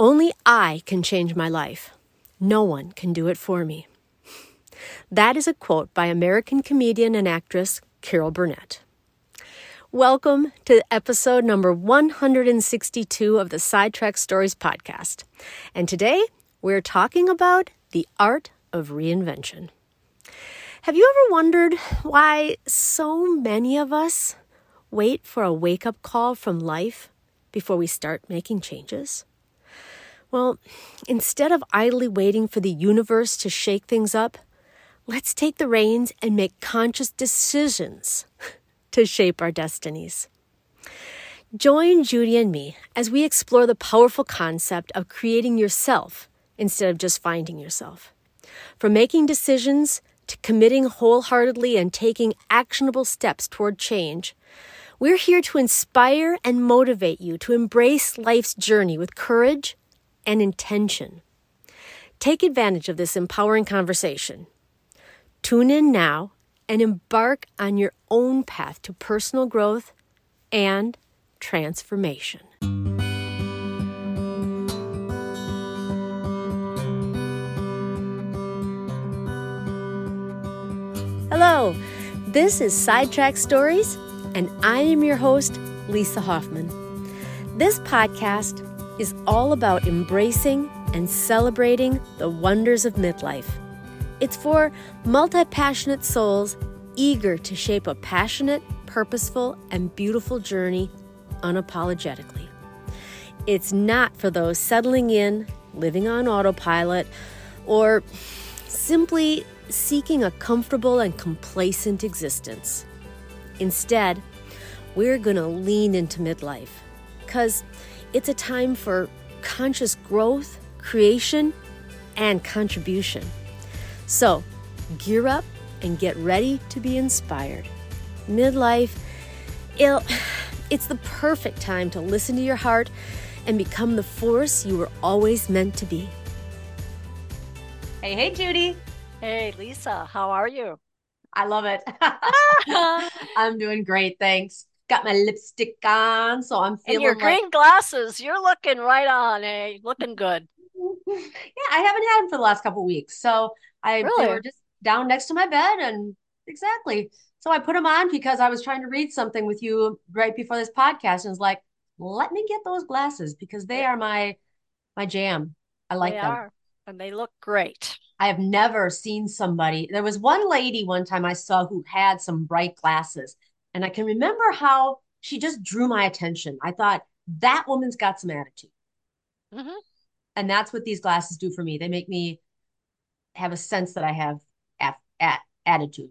Only I can change my life. No one can do it for me. That is a quote by American comedian and actress Carol Burnett. Welcome to episode number 162 of the Sidetracked Stories podcast. And today we're talking about the art of reinvention. Have you ever wondered why so many of us wait for a wake up call from life before we start making changes? Well, instead of idly waiting for the universe to shake things up, let's take the reins and make conscious decisions to shape our destinies. Join Judy and me as we explore the powerful concept of creating yourself instead of just finding yourself. From making decisions to committing wholeheartedly and taking actionable steps toward change, we're here to inspire and motivate you to embrace life's journey with courage and intention. Take advantage of this empowering conversation. Tune in now and embark on your own path to personal growth and transformation. Hello, this is Sidetracked Stories, and I am your host, Lisa Hoffman. This podcast is all about embracing and celebrating the wonders of midlife. It's for multi passionate souls eager to shape a passionate, purposeful, and beautiful journey unapologetically. It's not for those settling in, living on autopilot, or simply seeking a comfortable and complacent existence. Instead, we're going to lean into midlife because it's a time for conscious growth, creation, and contribution. So, gear up and get ready to be inspired. Midlife, it's the perfect time to listen to your heart and become the force you were always meant to be. Hey, hey, Judy. Hey, Lisa, how are you? I love it. I'm doing great, thanks got my lipstick on, so I'm feeling. And your like... green glasses, you're looking right on. Hey, eh? looking good. yeah, I haven't had them for the last couple weeks, so I really? they were just down next to my bed, and exactly. So I put them on because I was trying to read something with you right before this podcast, and was like, let me get those glasses because they are my my jam. I like they them. Are, and they look great. I have never seen somebody. There was one lady one time I saw who had some bright glasses and I can remember how she just drew my attention. I thought that woman's got some attitude. Mm-hmm. And that's what these glasses do for me. They make me have a sense that I have at, at attitude.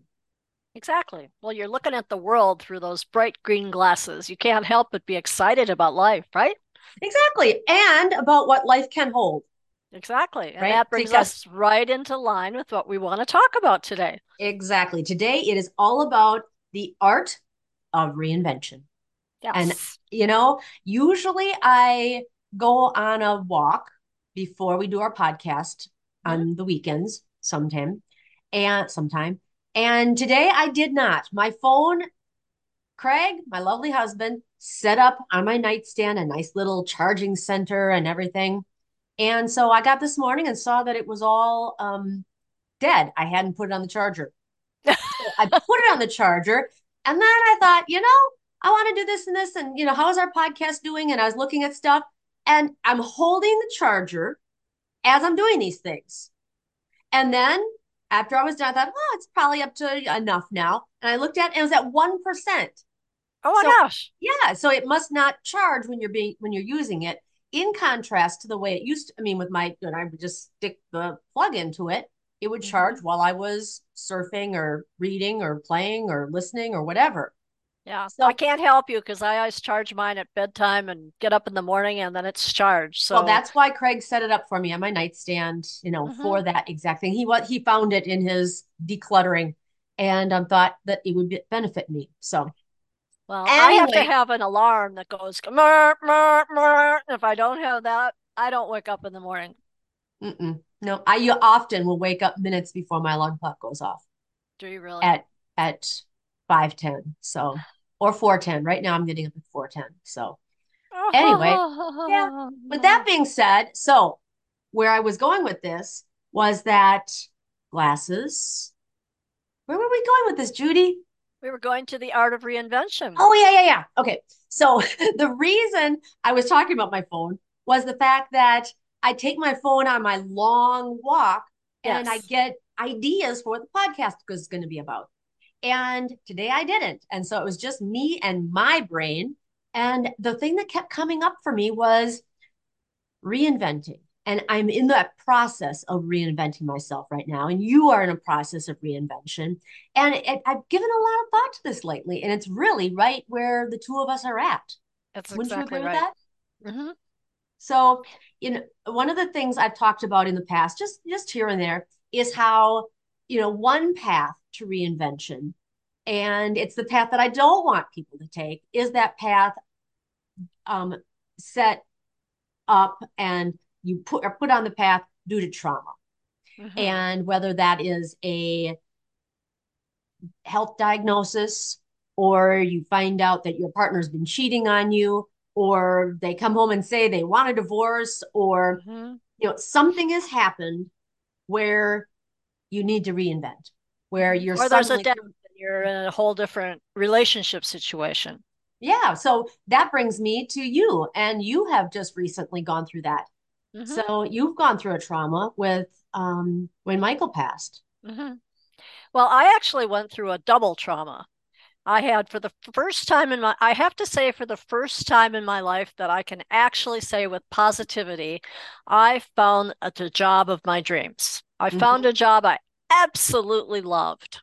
Exactly. Well, you're looking at the world through those bright green glasses. You can't help but be excited about life, right? Exactly. And about what life can hold. Exactly. And right? that brings because, us right into line with what we want to talk about today. Exactly. Today it is all about the art of reinvention. Yes. And, you know, usually I go on a walk before we do our podcast mm-hmm. on the weekends sometime and sometime. And today I did not. My phone, Craig, my lovely husband, set up on my nightstand a nice little charging center and everything. And so I got this morning and saw that it was all um, dead. I hadn't put it on the charger. so I put it on the charger and then I thought, you know, I want to do this and this. And, you know, how is our podcast doing? And I was looking at stuff and I'm holding the charger as I'm doing these things. And then after I was done, I thought, oh, it's probably up to enough now. And I looked at it, and it was at 1%. Oh my so, gosh. Yeah. So it must not charge when you're being when you're using it. In contrast to the way it used to, I mean, with my know, I would just stick the plug into it it would mm-hmm. charge while I was surfing or reading or playing or listening or whatever. Yeah. So I can't help you because I always charge mine at bedtime and get up in the morning and then it's charged. So well, that's why Craig set it up for me on my nightstand, you know, mm-hmm. for that exact thing. He what he found it in his decluttering and um, thought that it would benefit me. So well, anyway. I have to have an alarm that goes murr, murr, murr. if I don't have that, I don't wake up in the morning. Mm-mm. No, I you often will wake up minutes before my alarm clock goes off. Do you really? At at five ten. So or four ten. Right now I'm getting up at four ten. So anyway, yeah. With that being said, so where I was going with this was that glasses. Where were we going with this, Judy? We were going to the art of reinvention. Oh, yeah, yeah, yeah. Okay. So the reason I was talking about my phone was the fact that I take my phone on my long walk yes. and I get ideas for what the podcast is going to be about. And today I didn't. And so it was just me and my brain. And the thing that kept coming up for me was reinventing. And I'm in that process of reinventing myself right now. And you are in a process of reinvention. And it, I've given a lot of thought to this lately. And it's really right where the two of us are at. That's Wouldn't exactly you agree right. with that? Mm-hmm. So, you know, one of the things I've talked about in the past, just just here and there, is how you know one path to reinvention, and it's the path that I don't want people to take, is that path um, set up and you put are put on the path due to trauma. Mm-hmm. And whether that is a health diagnosis or you find out that your partner's been cheating on you or they come home and say they want a divorce or mm-hmm. you know something has happened where you need to reinvent where you're or there's a death you're in a whole different relationship situation yeah so that brings me to you and you have just recently gone through that Mm-hmm. So you've gone through a trauma with um, when Michael passed. Mm-hmm. Well, I actually went through a double trauma. I had for the first time in my, I have to say, for the first time in my life that I can actually say with positivity, I found a, the job of my dreams. I mm-hmm. found a job I absolutely loved.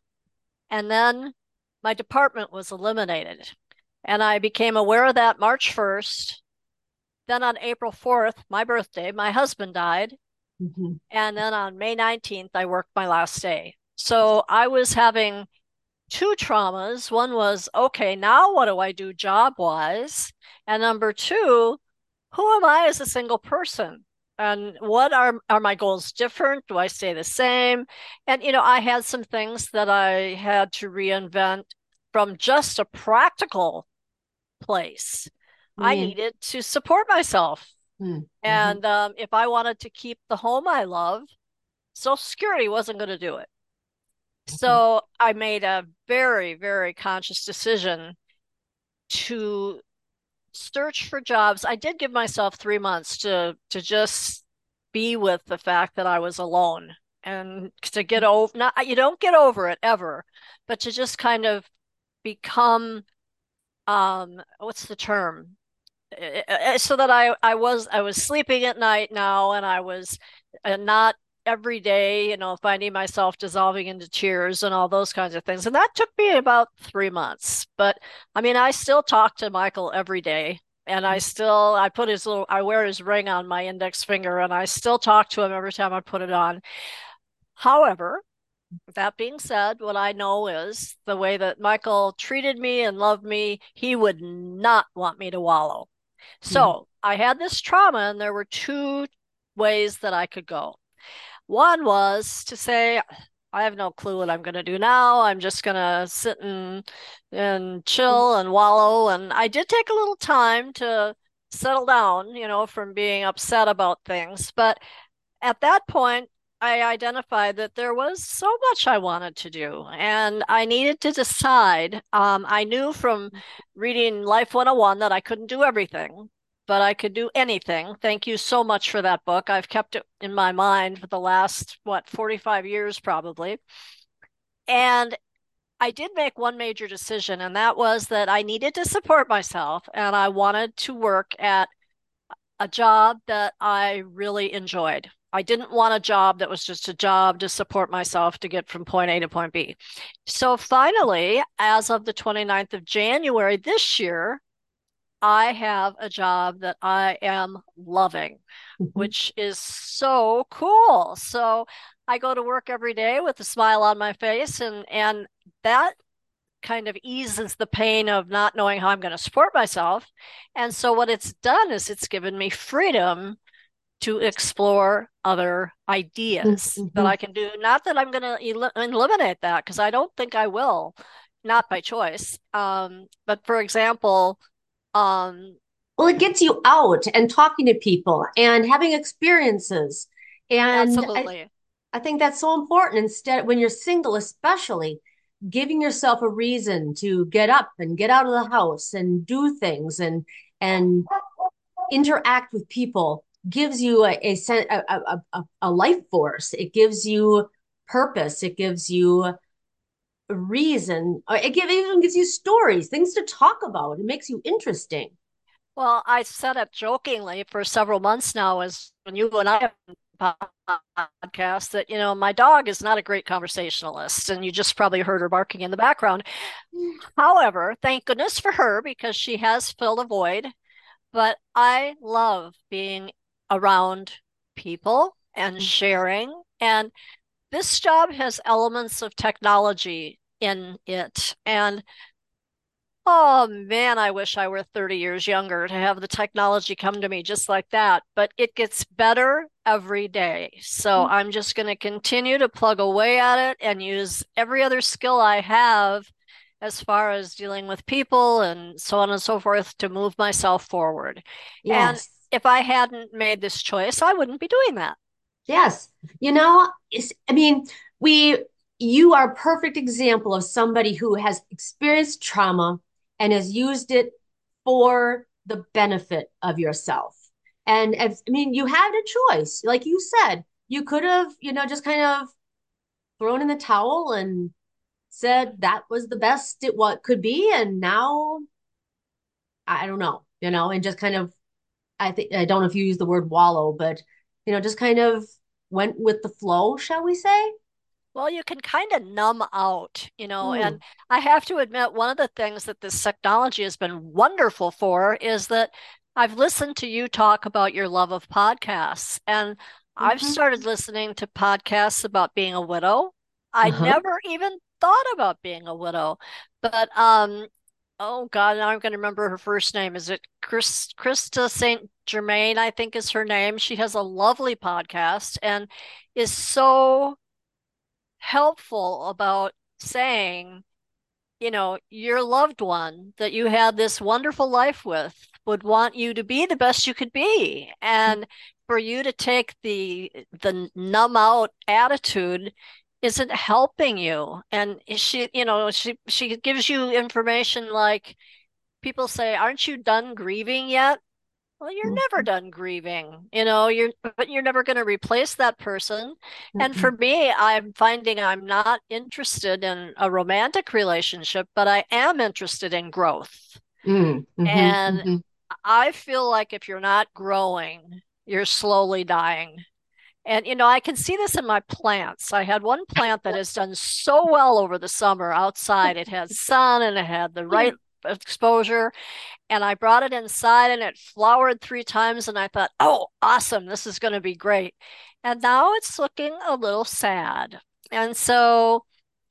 And then my department was eliminated. And I became aware of that March 1st. Then on April 4th, my birthday, my husband died. Mm-hmm. And then on May 19th, I worked my last day. So I was having two traumas. One was, okay, now what do I do job wise? And number two, who am I as a single person? And what are, are my goals different? Do I stay the same? And, you know, I had some things that I had to reinvent from just a practical place. I mm. needed to support myself. Mm-hmm. And um, if I wanted to keep the home I love, Social Security wasn't going to do it. Mm-hmm. So I made a very, very conscious decision to search for jobs. I did give myself three months to to just be with the fact that I was alone and to get over. Not you don't get over it ever, but to just kind of become um what's the term Eh, eh, so that I I was I was sleeping at night now, and I was uh, not every day, you know, finding myself dissolving into tears and all those kinds of things. And that took me about three months. But I mean, I still talk to Michael every day. And I still, I put his little, I wear his ring on my index finger and I still talk to him every time I put it on. However, that being said, what I know is the way that Michael treated me and loved me, he would not want me to wallow. So mm-hmm. I had this trauma, and there were two ways that I could go. One was to say, I have no clue what I'm going to do now. I'm just going to sit and and chill and wallow. And I did take a little time to settle down, you know, from being upset about things. But at that point, I identified that there was so much I wanted to do, and I needed to decide. Um, I knew from reading Life 101 that I couldn't do everything, but I could do anything. Thank you so much for that book. I've kept it in my mind for the last, what, 45 years probably. And I did make one major decision, and that was that I needed to support myself and I wanted to work at a job that I really enjoyed. I didn't want a job that was just a job to support myself to get from point A to point B. So finally, as of the 29th of January this year, I have a job that I am loving, mm-hmm. which is so cool. So I go to work every day with a smile on my face and and that kind of eases the pain of not knowing how I'm going to support myself. And so what it's done is it's given me freedom to explore other ideas mm-hmm. that I can do. Not that I'm going to el- eliminate that because I don't think I will, not by choice. Um, but for example, um, well it gets you out and talking to people and having experiences. And Absolutely. I, I think that's so important. Instead when you're single especially giving yourself a reason to get up and get out of the house and do things and and interact with people gives you a a, a, a, a life force. It gives you purpose. It gives you reason it give, even gives you stories things to talk about. It makes you interesting. Well i said it jokingly for several months now as when you and i podcast that you know my dog is not a great conversationalist and you just probably heard her barking in the background. However thank goodness for her because she has filled a void. But i love being around people and mm-hmm. sharing and this job has elements of technology in it and Oh man, I wish I were 30 years younger to have the technology come to me just like that. But it gets better every day. So mm-hmm. I'm just going to continue to plug away at it and use every other skill I have as far as dealing with people and so on and so forth to move myself forward. Yes. And if I hadn't made this choice, I wouldn't be doing that. Yes. You know, I mean, we you are a perfect example of somebody who has experienced trauma and has used it for the benefit of yourself. And if, I mean, you had a choice. Like you said, you could have, you know, just kind of thrown in the towel and said that was the best it what could be. And now I don't know, you know, and just kind of I think I don't know if you use the word wallow, but you know, just kind of went with the flow, shall we say? Well, you can kind of numb out, you know, mm. and I have to admit, one of the things that this technology has been wonderful for is that I've listened to you talk about your love of podcasts, and mm-hmm. I've started listening to podcasts about being a widow. I uh-huh. never even thought about being a widow, but um, oh god, now I'm going to remember her first name. Is it Chris Krista Saint Germain? I think is her name. She has a lovely podcast and is so helpful about saying, you know, your loved one that you had this wonderful life with would want you to be the best you could be. And for you to take the the numb out attitude isn't helping you. And she, you know, she she gives you information like people say, Aren't you done grieving yet? well you're mm-hmm. never done grieving you know you're but you're never going to replace that person mm-hmm. and for me i'm finding i'm not interested in a romantic relationship but i am interested in growth mm-hmm. and mm-hmm. i feel like if you're not growing you're slowly dying and you know i can see this in my plants i had one plant that has done so well over the summer outside it had sun and it had the right exposure and I brought it inside and it flowered three times. And I thought, oh, awesome, this is going to be great. And now it's looking a little sad. And so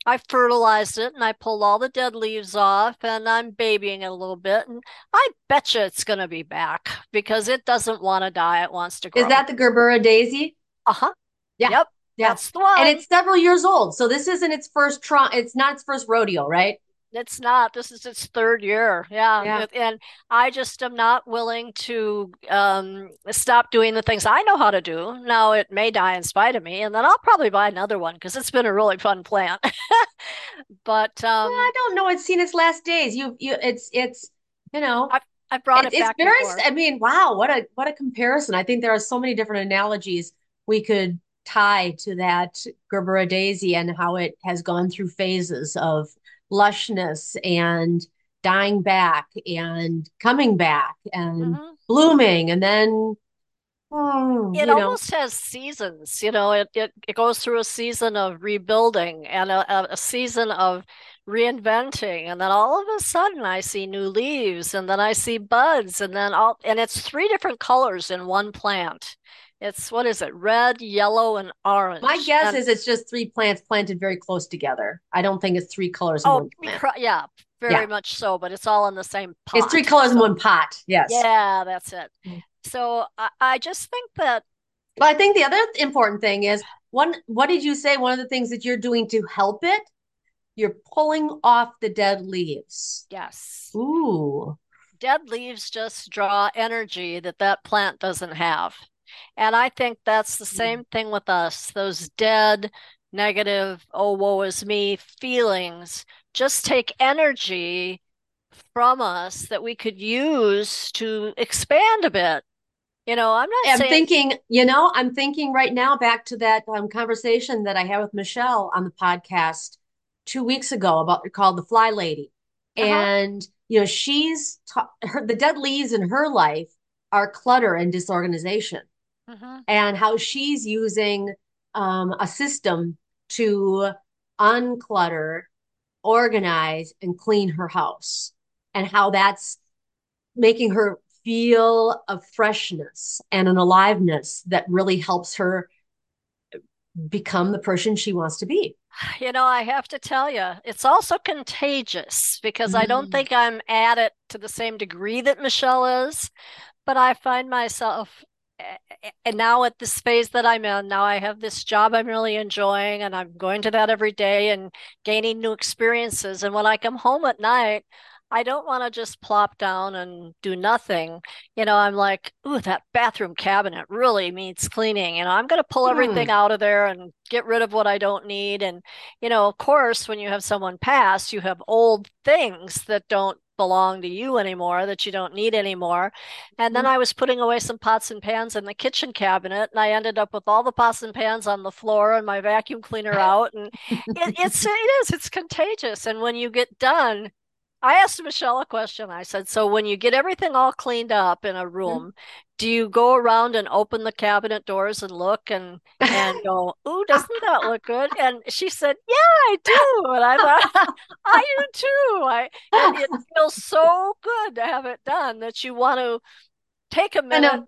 I fertilized it and I pulled all the dead leaves off and I'm babying it a little bit. And I bet you it's going to be back because it doesn't want to die. It wants to grow. Is that the Gerbera daisy? Uh huh. Yeah. Yep. Yeah. That's the one. And it's several years old. So this isn't its first tr- it's not its first rodeo, right? It's not. This is its third year. Yeah. yeah. And I just am not willing to um, stop doing the things I know how to do. Now it may die in spite of me, and then I'll probably buy another one because it's been a really fun plant. but um, well, I don't know. It's seen its last days. You, you, it's, it's, you know, I, I brought it, it back. It's very. Before. I mean, wow, what a what a comparison. I think there are so many different analogies we could tie to that Gerbera daisy and how it has gone through phases of lushness and dying back and coming back and mm-hmm. blooming and then oh, it almost know. has seasons you know it, it, it goes through a season of rebuilding and a, a season of reinventing and then all of a sudden i see new leaves and then i see buds and then all and it's three different colors in one plant it's what is it? Red, yellow, and orange. My guess and, is it's just three plants planted very close together. I don't think it's three colors. Oh, yeah, very yeah. much so. But it's all in the same pot. It's three colors so, in one pot. Yes. Yeah, that's it. Mm. So I, I just think that. Well, I think the other important thing is one. What did you say? One of the things that you're doing to help it, you're pulling off the dead leaves. Yes. Ooh. dead leaves just draw energy that that plant doesn't have. And I think that's the same thing with us. Those dead, negative, oh, woe is me feelings just take energy from us that we could use to expand a bit. You know, I'm not I'm saying... thinking, you know, I'm thinking right now back to that um, conversation that I had with Michelle on the podcast two weeks ago about called the Fly Lady. Uh-huh. And, you know, she's ta- her, the dead leaves in her life are clutter and disorganization uh-huh. and how she's using um, a system to unclutter, organize, and clean her house, and how that's making her feel a freshness and an aliveness that really helps her become the person she wants to be. You know, I have to tell you, it's also contagious because mm. I don't mm. think I'm at it to the same degree that Michelle is, but I find myself and now at this phase that I'm in, now I have this job I'm really enjoying, and I'm going to that every day and gaining new experiences. And when I come home at night, I don't want to just plop down and do nothing. You know, I'm like, ooh, that bathroom cabinet really needs cleaning. You know, I'm going to pull everything mm. out of there and get rid of what I don't need. And, you know, of course, when you have someone pass, you have old things that don't belong to you anymore that you don't need anymore. And then mm-hmm. I was putting away some pots and pans in the kitchen cabinet, and I ended up with all the pots and pans on the floor and my vacuum cleaner out. And it, it's it is it's contagious. And when you get done, I asked Michelle a question. I said, "So when you get everything all cleaned up in a mm-hmm. room, do you go around and open the cabinet doors and look and and go, "Ooh, doesn't that look good?" And she said, "Yeah, I do." And I thought, "I do too." I it feels so good to have it done that you want to take a minute,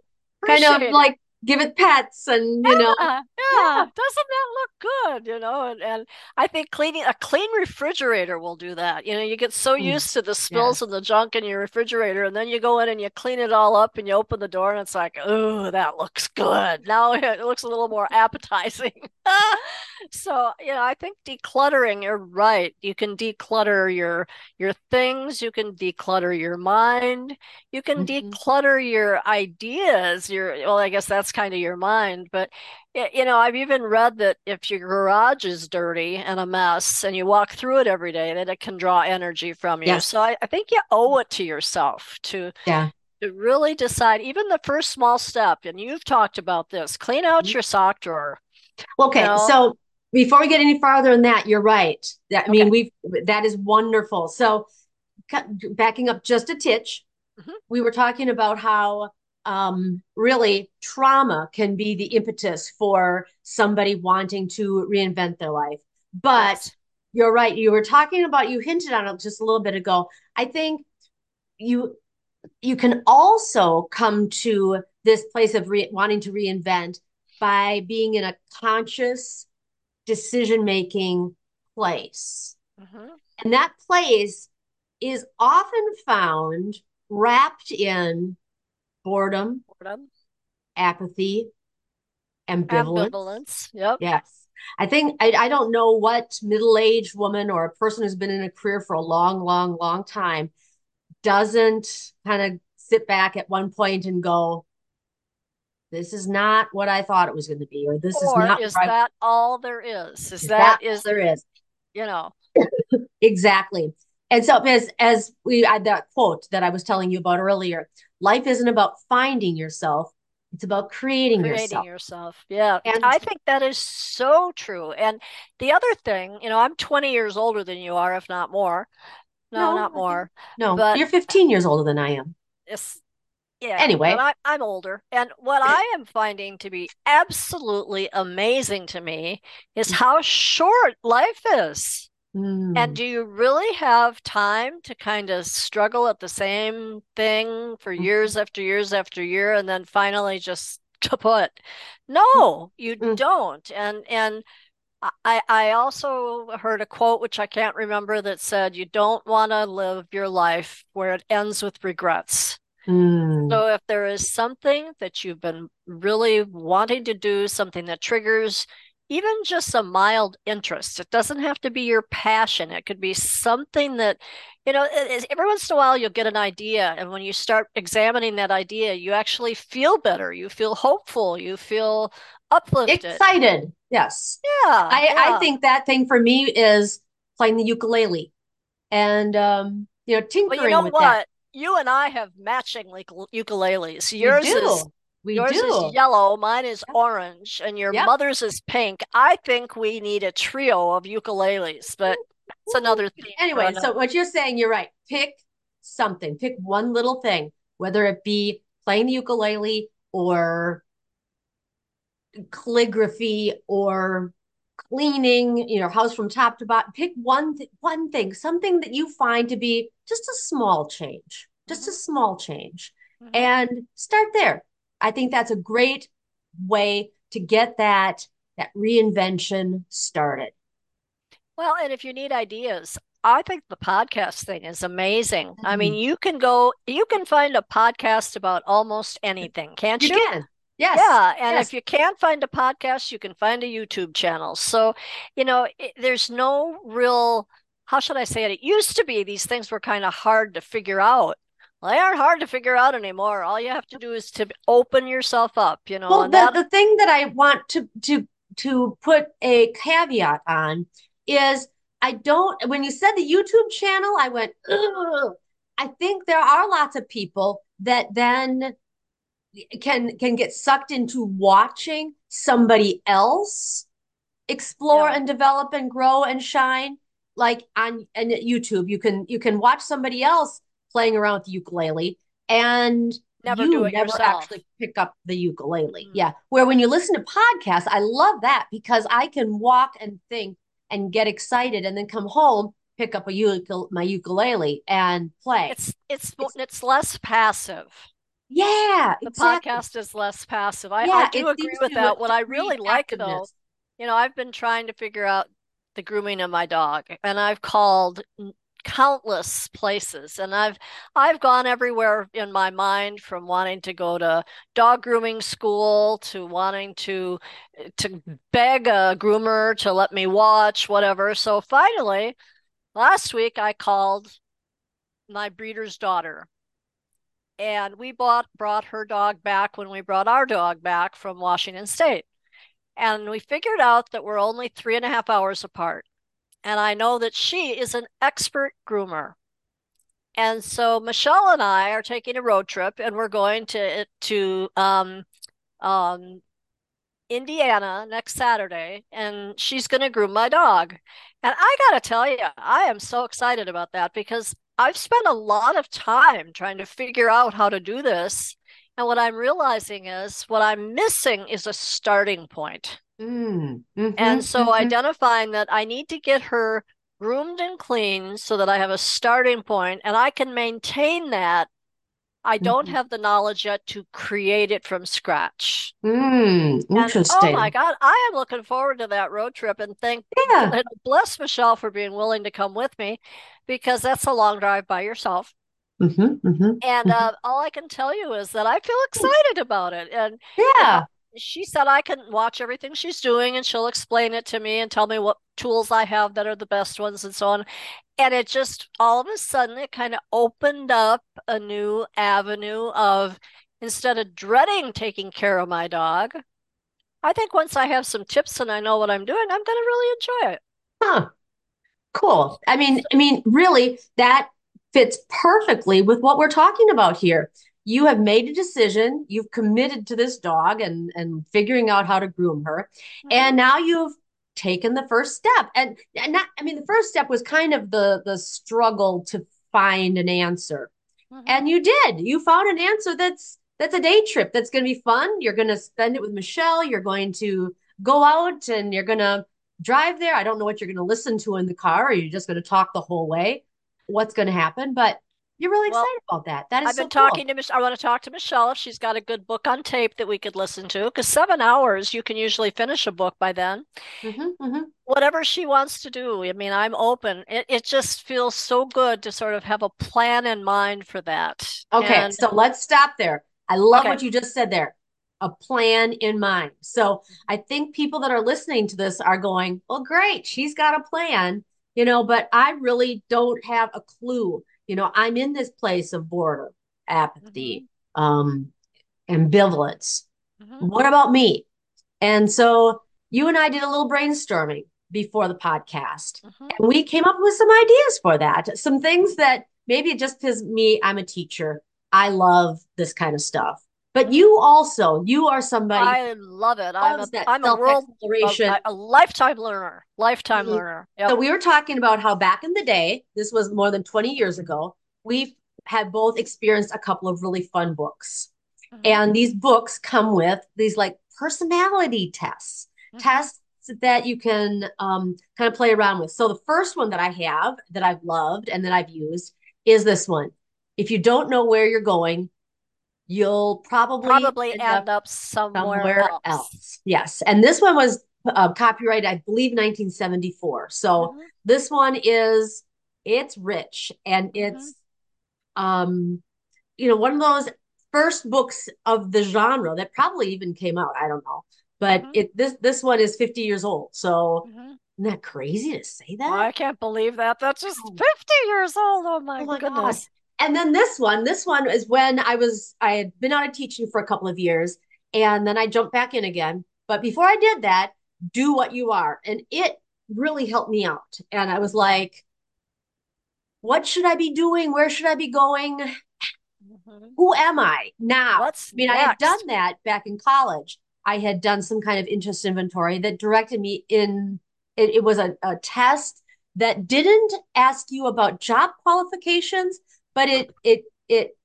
kind of like give it pets and you yeah, know yeah. yeah doesn't that look good you know and, and i think cleaning a clean refrigerator will do that you know you get so mm. used to the spills and the junk in your refrigerator and then you go in and you clean it all up and you open the door and it's like oh that looks good now it looks a little more appetizing so you know i think decluttering you're right you can declutter your your things you can declutter your mind you can mm-hmm. declutter your ideas your well i guess that's kind of your mind but you know i've even read that if your garage is dirty and a mess and you walk through it every day that it can draw energy from you so I, I think you owe it to yourself to yeah to really decide even the first small step and you've talked about this clean out mm-hmm. your sock drawer okay you know? so before we get any farther in that you're right that, i mean we've that is wonderful so backing up just a titch mm-hmm. we were talking about how um, really trauma can be the impetus for somebody wanting to reinvent their life. But you're right. You were talking about, you hinted on it just a little bit ago. I think you you can also come to this place of re- wanting to reinvent by being in a conscious decision making place. Mm-hmm. And that place is often found wrapped in boredom, boredom, apathy, ambivalence. Ambivalence. Yep. Yes. I think I, I don't know what middle-aged woman or a person who's been in a career for a long, long, long time doesn't kind of sit back at one point and go, this is not what I thought it was going to be, or this or is not. Is that all there is? Is, is that, that is there is? You know. exactly. And so as as we had that quote that I was telling you about earlier, life isn't about finding yourself it's about creating, creating yourself. yourself. Yeah. And I think that is so true. And the other thing, you know, I'm 20 years older than you are, if not more. No, no not more. No, but you're 15 years older than I am. Yes. yeah. Anyway, I, I'm older. And what I am finding to be absolutely amazing to me is how short life is. Mm. And do you really have time to kind of struggle at the same thing for mm-hmm. years after years after year and then finally just to kaput? No, you mm. don't. And and I I also heard a quote which I can't remember that said you don't want to live your life where it ends with regrets. Mm. So if there is something that you've been really wanting to do, something that triggers even just a mild interest. It doesn't have to be your passion. It could be something that, you know, every once in a while you'll get an idea. And when you start examining that idea, you actually feel better. You feel hopeful. You feel uplifted. Excited. Yes. Yeah. I, yeah. I think that thing for me is playing the ukulele and, um, you know, tinkering well, you know with what? that. You and I have matching ukuleles. Yours is we Yours do. is yellow, mine is orange, and your Yep. mother's is pink. I think we need a trio of ukuleles, but it's another thing. Anyway, so what you're saying, you're right. Pick something, pick one little thing, whether it be playing the ukulele or calligraphy or cleaning, you know, house from top to bottom. Pick one th- one thing, something that you find to be just a small change, just a small change, Mhm. and start there. I think that's a great way to get that that reinvention started. well, and if you need ideas, I think the podcast thing is amazing. I mean, Mm. you can go, you can find a podcast about almost anything, can't You you? can. Yes. Yeah, and yes. if you can't find a podcast, you can find a YouTube channel. So, you know, it, there's no real, how should I say it? It used to be these things were kind of hard to figure out. Well, they aren't hard to figure out anymore. All you have to do is to open yourself up, you know, Well, the, that, the thing that I want to to to put a caveat on is I don't when you said the YouTube channel, I went, Ugh. I think there are lots of people that then can can get sucked into watching somebody else explore Yeah. and develop and grow and shine. Like on and YouTube, you can you can watch somebody else playing around with the ukulele and never you never yourself. actually pick up the ukulele. Mm. Yeah. Where when you listen to podcasts, I love that because I can walk and think and get excited and then come home, pick up a ukulele, my ukulele and play. It's it's It's- it's less passive. yeah, The exactly. podcast is less passive. I, I do agree with that. What I really like though, you know, I've been trying to figure out the grooming of my dog, and I've called countless places, and I've I've gone everywhere in my mind from wanting to go to dog grooming school to wanting to to beg a groomer to let me watch whatever. So finally, last week I called my breeder's daughter and we bought brought her dog back when we brought our dog back from Washington State. And we figured out that we're only three and a half hours apart. And I know that she is an expert groomer. And so Michelle and I are taking a road trip and we're going to to um, um, Indiana next Saturday, and she's going to groom my dog. And I got to tell you, I am so excited about that because I've spent a lot of time trying to figure out how to do this. And what I'm realizing is what I'm missing is a starting point. Mm, mhm, And so mhm. identifying that I need to get her groomed and clean so that I have a starting point and I can maintain that. I don't Mhm. have the knowledge yet to create it from scratch. Mm, And oh my God, I am looking forward to that road trip and thank Yeah. and bless Michelle for being willing to come with me because that's a long drive by yourself. Mhm, mhm, And mhm. uh, all I can tell you is that I feel excited about it. And Yeah. She said I can watch everything she's doing and she'll explain it to me and tell me what tools I have that are the best ones and so on. And it just all of a sudden it kind of opened up a new avenue of instead of dreading taking care of my dog, I think once I have some tips and I know what I'm doing, I'm going to really enjoy it. Huh. Cool. I mean, I mean, really, that fits perfectly with what we're talking about here. You have made a decision, you've committed to this dog and and figuring out how to groom her, and now you've taken the first step. And, and not, I mean, the first step was kind of the the struggle to find an answer. Mhm. And you did. You found an answer that's that's a day trip that's going to be fun. You're going to spend it with Michelle. You're going to go out and you're going to drive there. I don't know what you're going to listen to in the car. Or you're just going to talk the whole way. What's going to happen? But you're really Well, excited about that. That is I've so been cool. talking to Mich- I want to talk to Michelle if she's got a good book on tape that we could listen to because seven hours you can usually finish a book by then. Mhm, mhm. whatever she wants to do. I mean, I'm open. It it just feels so good to sort of have a plan in mind for that. Okay, And so let's stop there. I love Okay. what you just said there. a plan in mind. So I think people that are listening to this are going, well, great, she's got a plan, you know, but I really don't have a clue. You know, I'm in this place of boredom, apathy, mm-hmm. um, ambivalence. Mm-hmm. What about me? And so you and I did a little brainstorming before the podcast. Mm-hmm. And we came up with some ideas for that. Some things that maybe just because me, I'm a teacher, I love this kind of stuff. But you also, you are somebody. I love it. I'm a, I'm a world, a, a, lifetime learner, lifetime mm-hmm. learner. Yep. So we were talking about how back in the day, this was more than 20 years ago, we had both experienced a couple of really fun books. Mm-hmm. And these books come with these like personality tests, mm-hmm. tests that you can um, kind of play around with. So the first one that I have that I've loved and that I've used is this one. If you don't know where you're going, you'll probably probably end, end up, up, somewhere, somewhere else. else. Yes, and this one was uh, copyright, I believe, 1974. So mm-hmm. this one is it's rich and mm-hmm. it's mm-hmm. um you know one of those first books of the genre that probably even came out. I don't know, but mm-hmm. it this this one is 50 years old. So. Mm-hmm. Isn't that crazy to say that? I can't believe that. That's just 50 years old. Oh my, oh my goodness. And then this one, this one is when I was I had been out of teaching for a couple of years and then I jumped back in again. But before I did that, do what you are. And it really helped me out. And I was like, what should I be doing? Where should I be going? Mm-hmm. Who am I now? What's I mean, next? I had done that back in college. I had done some kind of interest inventory that directed me in it, it was a, a test that didn't ask you about job qualifications, but it it it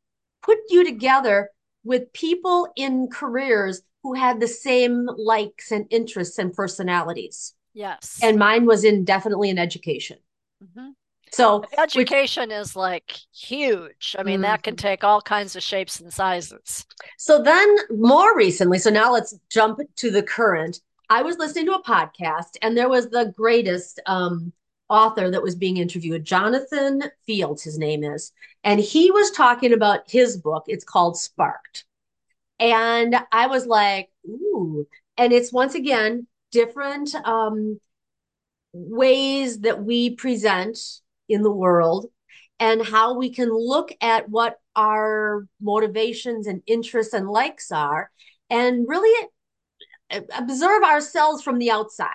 put you together with people in careers who had the same likes and interests and personalities. Yes. And mine was in definitely in education. Mm-hmm. So education which, is like huge. I mean, mm-hmm. that can mm-hmm. take all kinds of shapes and sizes. So then more recently, so now let's jump to the current. I was listening to a podcast and there was the greatest um, author that was being interviewed, Jonathan Fields, his name is. And he was talking about his book. It's called Sparked. And I was like, ooh. And it's once again different um, ways that we present in the world and how we can look at what our motivations and interests and likes are and really observe ourselves from the outside.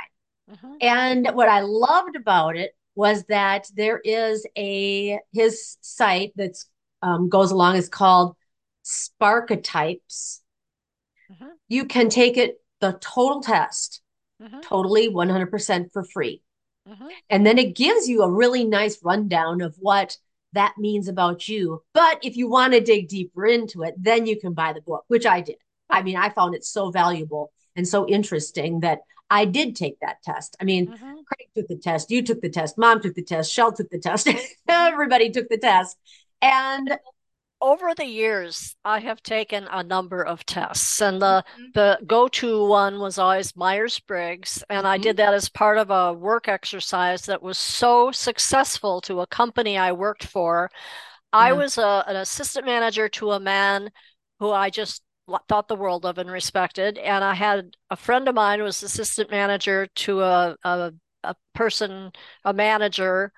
Mm-hmm. And what I loved about it was that there is a his site that um, goes along is called Sparketypes. Mm-hmm. You can take it the total test, mm-hmm. totally 100% for free. Mm-hmm. And then it gives you a really nice rundown of what that means about you. But if you want to dig deeper into it, then you can buy the book, which I did. I mean, I found it so valuable and so interesting that I did take that test. I mean, mm-hmm. Craig took the test, you took the test, mom took the test, Shell took the test, everybody took the test. And over the years, I have taken a number of tests, and the mm-hmm. the go to one was always Myers Briggs, and mm-hmm. I did that as part of a work exercise that was so successful to a company I worked for. I was a, an assistant manager to a man who I just thought the world of and respected, and I had a friend of mine who was assistant manager to a, a a person, a manager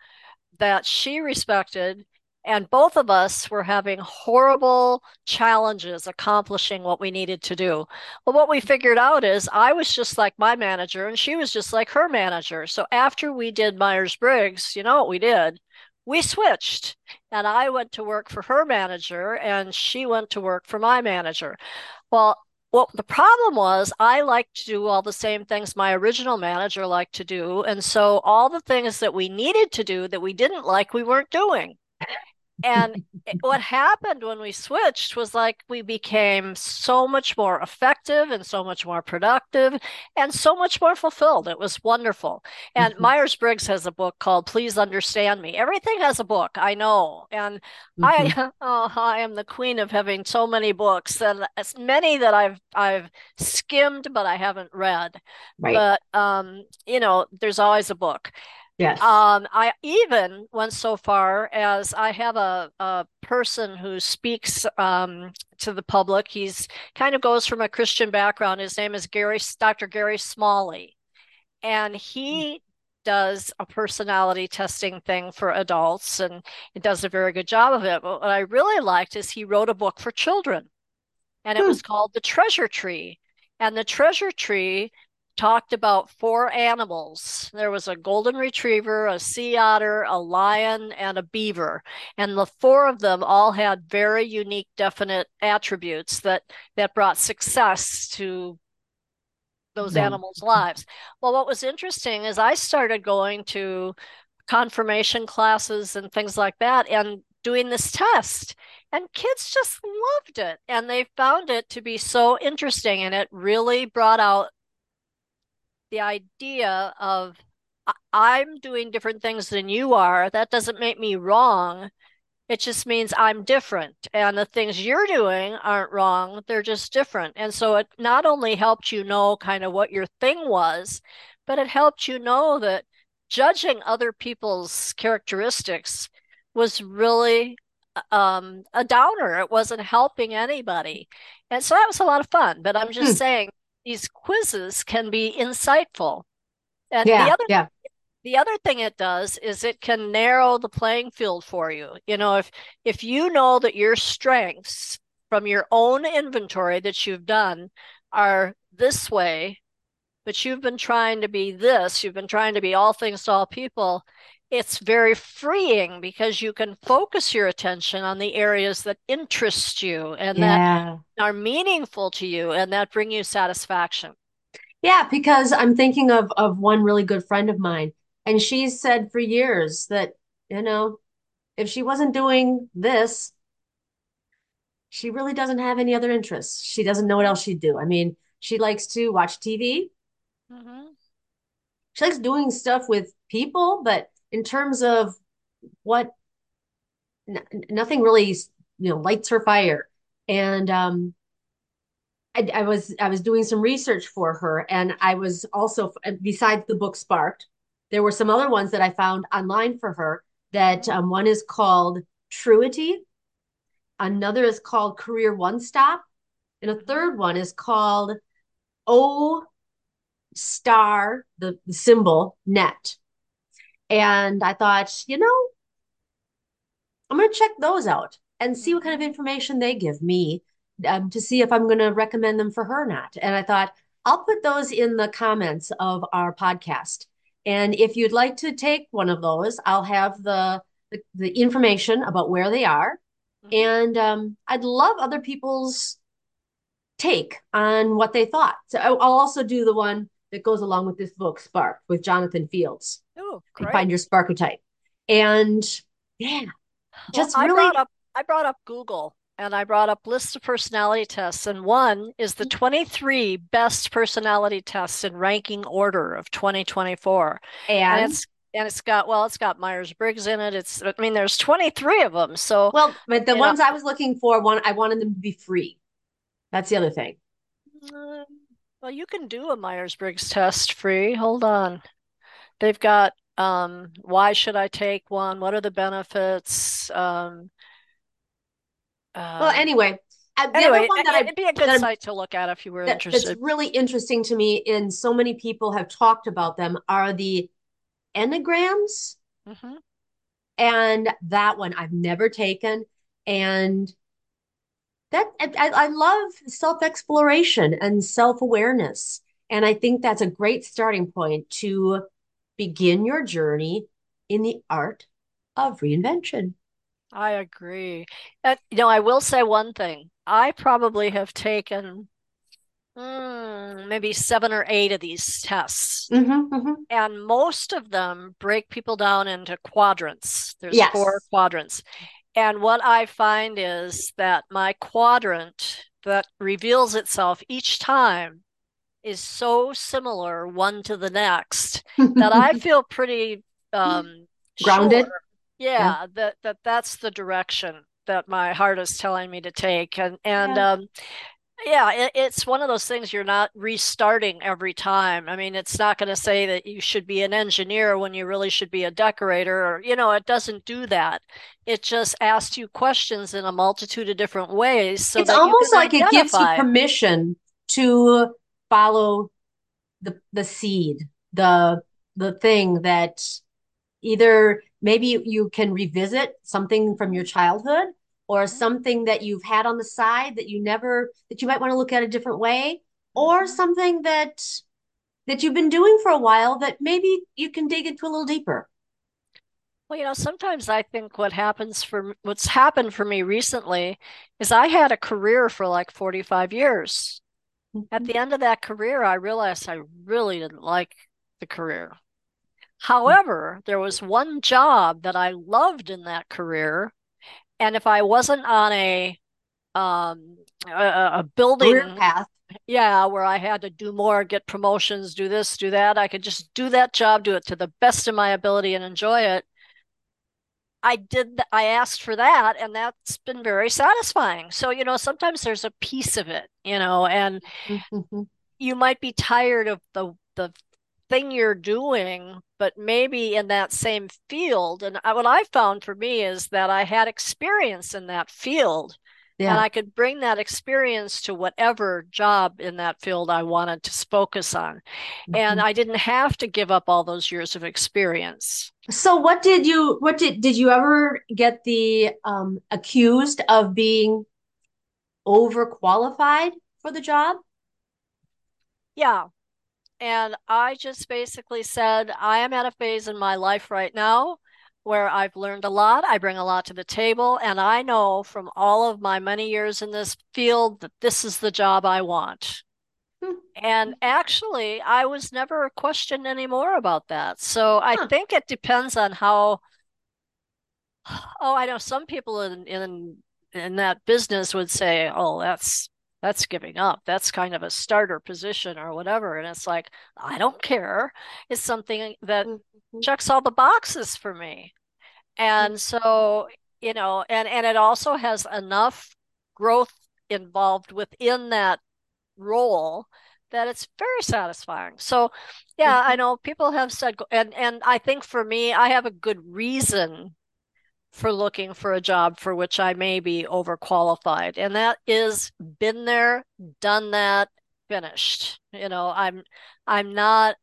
that she respected and both of us were having horrible challenges accomplishing what we needed to do. Well, what we figured out is I was just like my manager and she was just like her manager. So after we did Myers Briggs, you know what we did? We switched and I went to work for her manager and she went to work for my manager. Well, well, the problem was I liked to do all the same things my original manager liked to do. And so all the things that we needed to do that we didn't like, we weren't doing and what happened when we switched was like we became so much more effective and so much more productive and so much more fulfilled. It was wonderful. And mm-hmm. Myers Briggs has a book called Please Understand Me. Everything has a book, I know. And mm-hmm. I oh, I am the queen of having so many books and as many that I've I've skimmed but I haven't read. Right. But um, you know, there's always a book. Yes. Um, I even went so far as I have a, a person who speaks um, to the public. He's kind of goes from a Christian background. His name is Gary, Dr. Gary Smalley. And he does a personality testing thing for adults and it does a very good job of it. But what I really liked is he wrote a book for children and it hmm. was called The Treasure Tree. And the treasure tree talked about four animals. There was a golden retriever, a sea otter, a lion, and a beaver. And the four of them all had very unique, definite attributes that that brought success to those yeah. animals' lives. Well, what was interesting is I started going to confirmation classes and things like that and doing this test. And kids just loved it. And they found it to be so interesting. And it really brought out the idea of I'm doing different things than you are. That doesn't make me wrong. It just means I'm different. And the things you're doing aren't wrong. They're just different. And so it not only helped you know kind of what your thing was, but it helped you know that judging other people's characteristics was really um, a downer. It wasn't helping anybody. And so that was a lot of fun. But I'm just hmm. saying these quizzes can be insightful. And yeah, the other yeah the other thing it does is it can narrow the playing field for you you know if if you know that your strengths from your own inventory that you've done are this way but you've been trying to be this you've been trying to be all things to all people it's very freeing because you can focus your attention on the areas that interest you and yeah. that are meaningful to you and that bring you satisfaction yeah because i'm thinking of of one really good friend of mine and she said for years that, you know, if she wasn't doing this, she really doesn't have any other interests. She doesn't know what else she'd do. I mean, she likes to watch TV. Mm-hmm. She likes doing stuff with people, but in terms of what, n- nothing really, you know, lights her fire. And um, I, I was I was doing some research for her, and I was also besides the book Sparked, there were some other ones that I found online for her. That um, one is called Truity, another is called Career One Stop, and a third one is called O Star, the, the symbol net. And I thought, you know, I'm going to check those out and see what kind of information they give me um, to see if I'm going to recommend them for her or not. And I thought, I'll put those in the comments of our podcast. And if you'd like to take one of those, I'll have the the, the information about where they are. Mm-hmm. And um, I'd love other people's take on what they thought. So I'll also do the one that goes along with this book, Spark, with Jonathan Fields. Oh, great. Find your Sparketype. And yeah, just well, really. I brought, up, I brought up Google and I brought up lists of personality tests, and one is the 23 best personality tests in ranking order of 2024. And, and it's and it's got well, it's got Myers Briggs in it. It's I mean, there's 23 of them. So well, but the ones know, I was looking for, one I wanted them to be free. That's the other thing. Uh, well, you can do a Myers Briggs test free. Hold on, they've got um, why should I take one? What are the benefits? Um, well, um, anyway, uh, anyway, it'd be a good site to look at if you were that, interested. It's really interesting to me, and so many people have talked about them. Are the enneagrams, mm-hmm. and that one I've never taken, and that I, I love self exploration and self awareness, and I think that's a great starting point to begin your journey in the art of reinvention. I agree. And, you know, I will say one thing. I probably have taken mm, maybe seven or eight of these tests. Mm-hmm, mm-hmm. And most of them break people down into quadrants. There's yes. four quadrants. And what I find is that my quadrant that reveals itself each time is so similar one to the next that I feel pretty um, grounded. Sure yeah, yeah, that that that's the direction that my heart is telling me to take and and yeah. um yeah, it, it's one of those things you're not restarting every time. I mean, it's not going to say that you should be an engineer when you really should be a decorator, or, you know, it doesn't do that. It just asks you questions in a multitude of different ways. So it's almost like identify. it gives you permission to follow the the seed, the the thing that either maybe you can revisit something from your childhood or mm-hmm. something that you've had on the side that you never that you might want to look at a different way or mm-hmm. something that that you've been doing for a while that maybe you can dig into a little deeper well you know sometimes i think what happens for what's happened for me recently is i had a career for like 45 years mm-hmm. at the end of that career i realized i really didn't like the career however there was one job that i loved in that career and if I wasn't on a um a, a building Career path, yeah, where I had to do more, get promotions, do this, do that, I could just do that job, do it to the best of my ability, and enjoy it. I did. Th- I asked for that, and that's been very satisfying. So you know, sometimes there's a piece of it, you know, and mm-hmm. you might be tired of the the thing you're doing, but maybe in that same field. And what I found for me is that I had experience in that field. Yeah. And I could bring that experience to whatever job in that field I wanted to focus on. Mm-hmm. And I didn't have to give up all those years of experience. So what did you what did did you ever get the um accused of being overqualified for the job? Yeah, and I just basically said, I am at a phase in my life right now where I've learned a lot. I bring a lot to the table. And I know from all of my many years in this field that this is the job I want. And actually, I was never questioned anymore about that. So I think it depends on how. Oh, I know some people in in in that business would say, "Oh, that's that's giving up. That's kind of a starter position or whatever. And it's like, I don't care. It's something that mm-hmm. checks all the boxes for me. And mm-hmm. so, you know, and, and it also has enough growth involved within that role that it's very satisfying. So, yeah, mm-hmm. I know people have said, and and I think for me, I have a good reason for looking for a job for which I may be overqualified. And that is been there, done that, finished. You know, I'm I'm not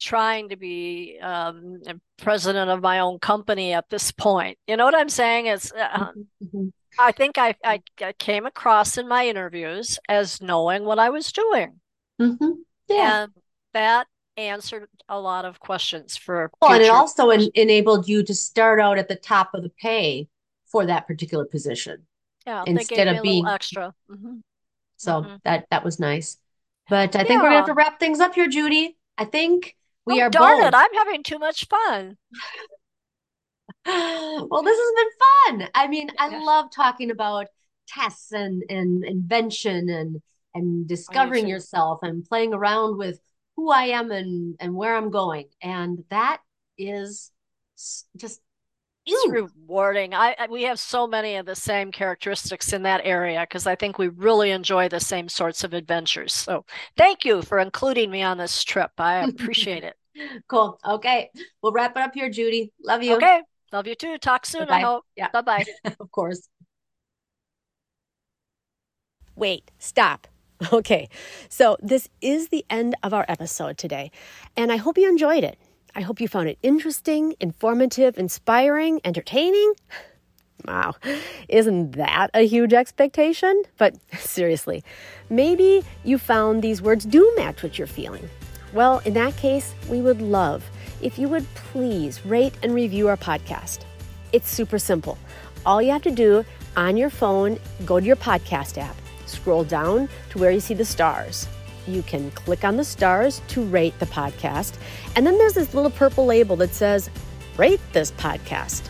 trying to be um, president of my own company at this point. You know what I'm saying? It's uh, mm-hmm. I think I, I, I came across in my interviews as knowing what I was doing. Mm-hmm. Yeah. And that answered a lot of questions for well, and it also en- enabled you to start out at the top of the pay for that particular position. Yeah, instead of being extra. Mm-hmm. So mm-hmm. that that was nice. But I think yeah. we're gonna have to wrap things up here, Judy. I think we oh, are darn both. it, I'm having too much fun. well, this has been fun. I mean, I love talking about tests and and invention and and oh, discovering yourself and playing around with who I am and and where I'm going. And that is just it's rewarding. I, I, we have so many of the same characteristics in that area because I think we really enjoy the same sorts of adventures. So thank you for including me on this trip. I appreciate it. Cool. Okay. We'll wrap it up here, Judy. Love you. Okay. Love you too. Talk soon, Bye-bye. I hope. Yeah. Bye bye. of course. Wait, stop. Okay, so this is the end of our episode today, and I hope you enjoyed it. I hope you found it interesting, informative, inspiring, entertaining. Wow, isn't that a huge expectation? But seriously, maybe you found these words do match what you're feeling. Well, in that case, we would love if you would please rate and review our podcast. It's super simple. All you have to do on your phone, go to your podcast app scroll down to where you see the stars. You can click on the stars to rate the podcast. And then there's this little purple label that says, Rate this podcast.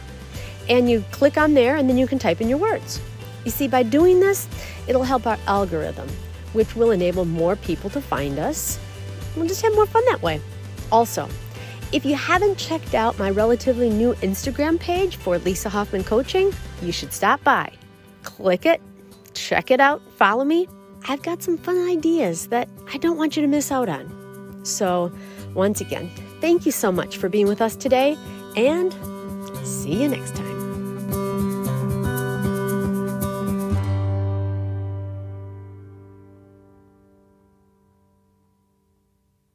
And you click on there, and then you can type in your words. You see, by doing this, it'll help our algorithm, which will enable more people to find us. We'll just have more fun that way. Also, if you haven't checked out my relatively new Instagram page for Lisa Hoffman Coaching, you should stop by. Click it check it out, follow me, I've got some fun ideas that I don't want you to miss out on. So, once again, thank you so much for being with us today, and see you next time.